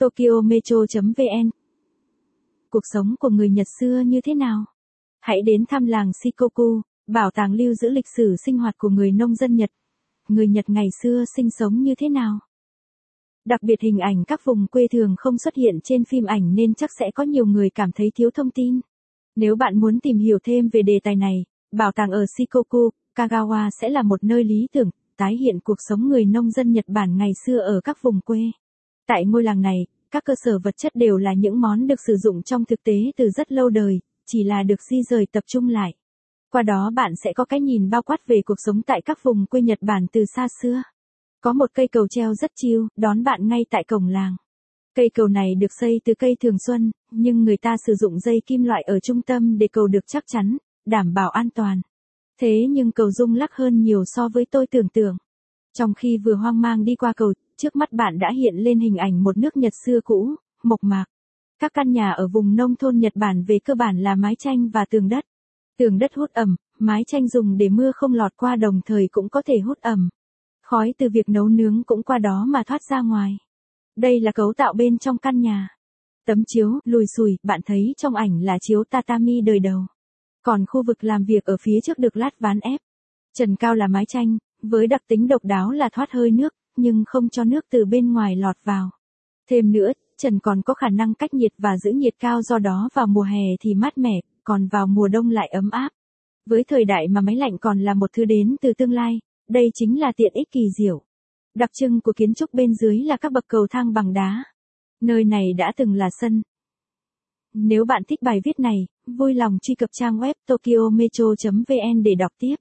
tokyometro.vn Cuộc sống của người Nhật xưa như thế nào? Hãy đến thăm làng Shikoku, bảo tàng lưu giữ lịch sử sinh hoạt của người nông dân Nhật. Người Nhật ngày xưa sinh sống như thế nào? Đặc biệt hình ảnh các vùng quê thường không xuất hiện trên phim ảnh nên chắc sẽ có nhiều người cảm thấy thiếu thông tin. Nếu bạn muốn tìm hiểu thêm về đề tài này, bảo tàng ở Shikoku, Kagawa sẽ là một nơi lý tưởng, tái hiện cuộc sống người nông dân Nhật Bản ngày xưa ở các vùng quê. Tại ngôi làng này, các cơ sở vật chất đều là những món được sử dụng trong thực tế từ rất lâu đời, chỉ là được di rời tập trung lại. Qua đó bạn sẽ có cái nhìn bao quát về cuộc sống tại các vùng quê Nhật Bản từ xa xưa. Có một cây cầu treo rất chiêu, đón bạn ngay tại cổng làng. Cây cầu này được xây từ cây thường xuân, nhưng người ta sử dụng dây kim loại ở trung tâm để cầu được chắc chắn, đảm bảo an toàn. Thế nhưng cầu rung lắc hơn nhiều so với tôi tưởng tượng. Trong khi vừa hoang mang đi qua cầu, trước mắt bạn đã hiện lên hình ảnh một nước Nhật xưa cũ, mộc mạc. Các căn nhà ở vùng nông thôn Nhật Bản về cơ bản là mái tranh và tường đất. Tường đất hút ẩm, mái tranh dùng để mưa không lọt qua đồng thời cũng có thể hút ẩm. Khói từ việc nấu nướng cũng qua đó mà thoát ra ngoài. Đây là cấu tạo bên trong căn nhà. Tấm chiếu, lùi xùi, bạn thấy trong ảnh là chiếu tatami đời đầu. Còn khu vực làm việc ở phía trước được lát ván ép. Trần cao là mái tranh, với đặc tính độc đáo là thoát hơi nước, nhưng không cho nước từ bên ngoài lọt vào. Thêm nữa, trần còn có khả năng cách nhiệt và giữ nhiệt cao do đó vào mùa hè thì mát mẻ, còn vào mùa đông lại ấm áp. Với thời đại mà máy lạnh còn là một thứ đến từ tương lai, đây chính là tiện ích kỳ diệu. Đặc trưng của kiến trúc bên dưới là các bậc cầu thang bằng đá. Nơi này đã từng là sân. Nếu bạn thích bài viết này, vui lòng truy cập trang web tokyometro.vn để đọc tiếp.